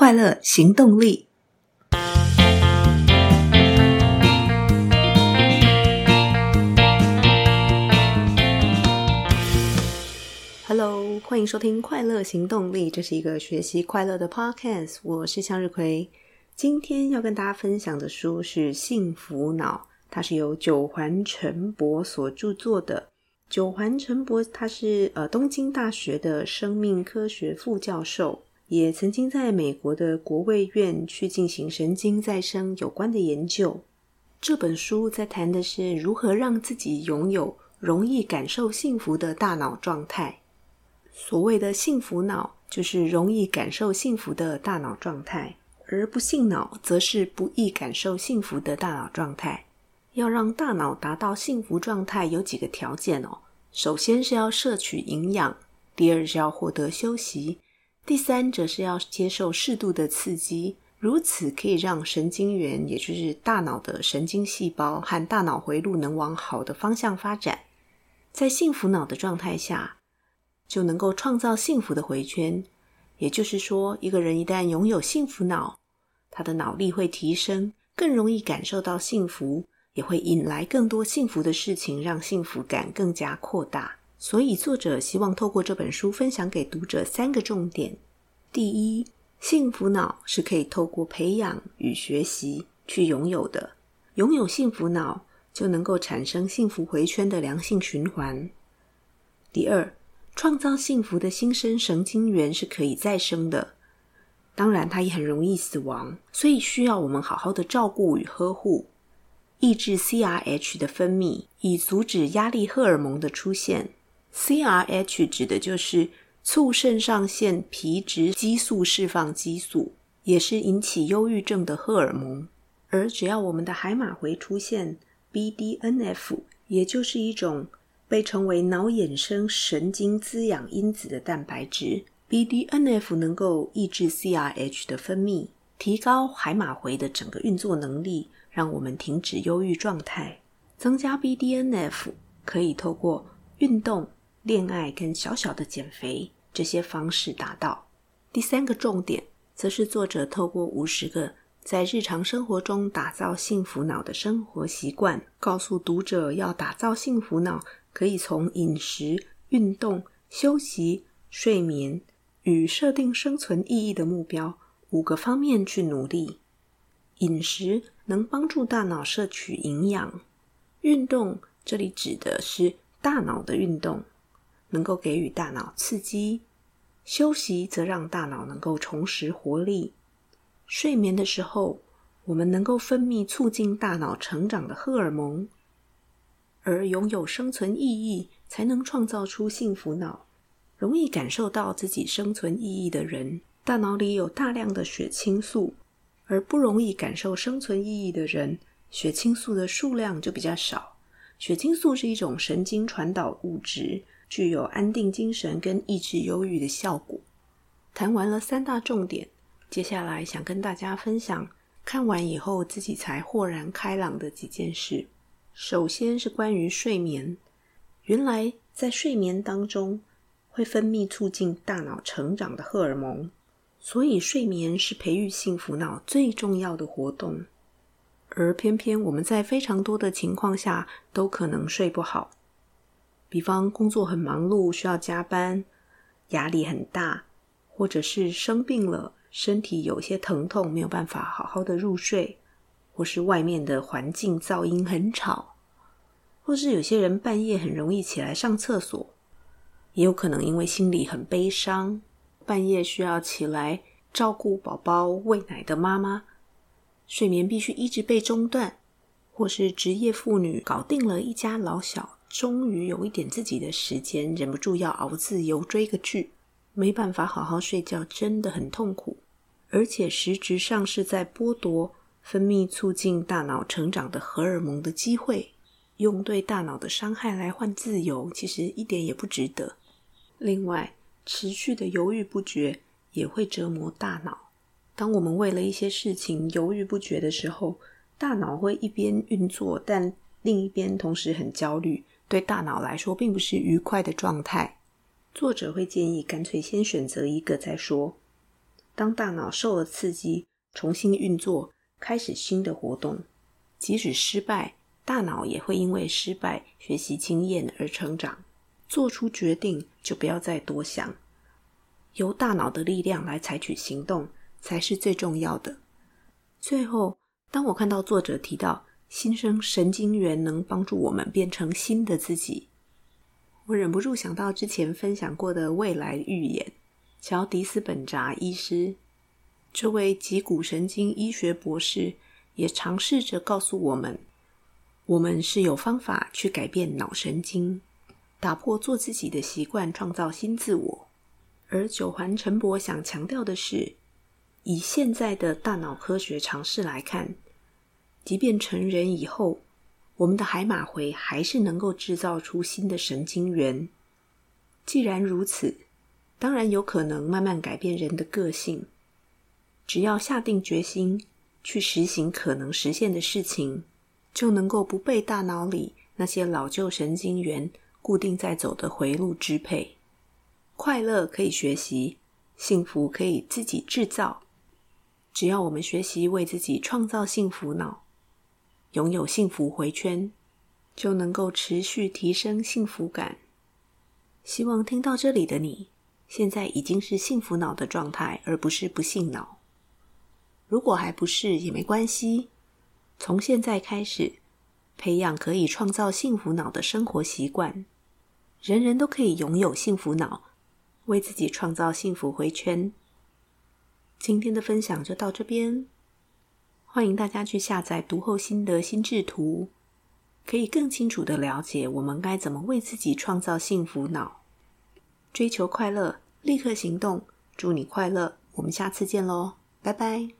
快乐行动力。Hello，欢迎收听《快乐行动力》，这是一个学习快乐的 Podcast。我是向日葵，今天要跟大家分享的书是《幸福脑》，它是由九环陈博所著作的。九环陈博他是呃东京大学的生命科学副教授，也曾经在美国的国卫院去进行神经再生有关的研究。这本书在谈的是如何让自己拥有容易感受幸福的大脑状态。所谓的幸福脑，就是容易感受幸福的大脑状态，而不幸脑则是不易感受幸福的大脑状态。要让大脑达到幸福状态，有几个条件哦。首先是要摄取营养，第二是要获得休息，第三则是要接受适度的刺激，如此可以让神经元，也就是大脑的神经细胞和大脑回路能往好的方向发展。在幸福脑的状态下，就能够创造幸福的回圈。也就是说，一个人一旦拥有幸福脑，他的脑力会提升，更容易感受到幸福。也会引来更多幸福的事情，让幸福感更加扩大。所以，作者希望透过这本书分享给读者三个重点：第一，幸福脑是可以透过培养与学习去拥有的；拥有幸福脑就能够产生幸福回圈的良性循环。第二，创造幸福的新生神经元是可以再生的，当然它也很容易死亡，所以需要我们好好的照顾与呵护。抑制 CRH 的分泌，以阻止压力荷尔蒙的出现。CRH 指的就是促肾上腺皮质激素释放激素，也是引起忧郁症的荷尔蒙。而只要我们的海马回出现 BDNF，也就是一种被称为脑衍生神经滋养因子的蛋白质，BDNF 能够抑制 CRH 的分泌，提高海马回的整个运作能力。让我们停止忧郁状态，增加 BDNF，可以透过运动、恋爱跟小小的减肥这些方式达到。第三个重点，则是作者透过五十个在日常生活中打造幸福脑的生活习惯，告诉读者要打造幸福脑，可以从饮食、运动、休息、睡眠与设定生存意义的目标五个方面去努力。饮食能帮助大脑摄取营养，运动这里指的是大脑的运动，能够给予大脑刺激；休息则让大脑能够重拾活力。睡眠的时候，我们能够分泌促进大脑成长的荷尔蒙，而拥有生存意义，才能创造出幸福脑。容易感受到自己生存意义的人，大脑里有大量的血清素。而不容易感受生存意义的人，血清素的数量就比较少。血清素是一种神经传导物质，具有安定精神跟抑制忧郁的效果。谈完了三大重点，接下来想跟大家分享看完以后自己才豁然开朗的几件事。首先是关于睡眠，原来在睡眠当中会分泌促进大脑成长的荷尔蒙。所以，睡眠是培育幸福脑最重要的活动，而偏偏我们在非常多的情况下都可能睡不好。比方工作很忙碌，需要加班，压力很大，或者是生病了，身体有些疼痛，没有办法好好的入睡，或是外面的环境噪音很吵，或是有些人半夜很容易起来上厕所，也有可能因为心里很悲伤。半夜需要起来照顾宝宝喂奶的妈妈，睡眠必须一直被中断；或是职业妇女搞定了一家老小，终于有一点自己的时间，忍不住要熬自由追个剧，没办法好好睡觉，真的很痛苦，而且实质上是在剥夺分泌促进大脑成长的荷尔蒙的机会，用对大脑的伤害来换自由，其实一点也不值得。另外，持续的犹豫不决也会折磨大脑。当我们为了一些事情犹豫不决的时候，大脑会一边运作，但另一边同时很焦虑，对大脑来说并不是愉快的状态。作者会建议干脆先选择一个再说。当大脑受了刺激，重新运作，开始新的活动，即使失败，大脑也会因为失败学习经验而成长。做出决定就不要再多想，由大脑的力量来采取行动才是最重要的。最后，当我看到作者提到新生神经元能帮助我们变成新的自己，我忍不住想到之前分享过的未来预言。乔迪斯本扎医师，这位脊骨神经医学博士，也尝试着告诉我们：我们是有方法去改变脑神经，打破做自己的习惯，创造新自我。而九环陈博想强调的是，以现在的大脑科学尝试来看，即便成人以后，我们的海马回还是能够制造出新的神经元。既然如此，当然有可能慢慢改变人的个性，只要下定决心去实行可能实现的事情，就能够不被大脑里那些老旧神经元固定在走的回路支配。快乐可以学习，幸福可以自己制造。只要我们学习为自己创造幸福脑，拥有幸福回圈，就能够持续提升幸福感。希望听到这里的你，现在已经是幸福脑的状态，而不是不幸脑。如果还不是也没关系，从现在开始培养可以创造幸福脑的生活习惯。人人都可以拥有幸福脑，为自己创造幸福回圈。今天的分享就到这边，欢迎大家去下载读后心得心智图，可以更清楚的了解我们该怎么为自己创造幸福脑。追求快乐，立刻行动。祝你快乐，我们下次见喽，拜拜。